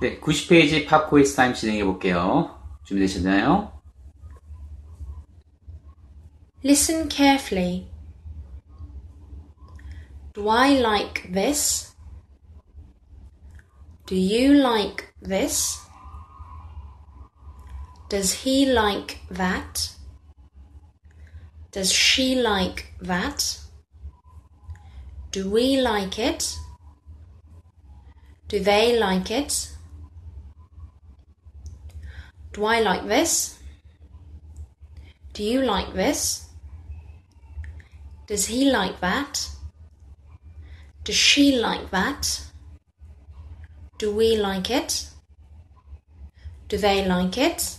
네, 90페이지 팝 quiz 타임 진행해 볼게요. 준비되셨나요? Listen carefully. Do I like this? Do you like this? Does he like that? Does she like that? Do we like it? Do they like it? Do I like this? Do you like this? Does he like that? Does she like that? Do we like it? Do they like it?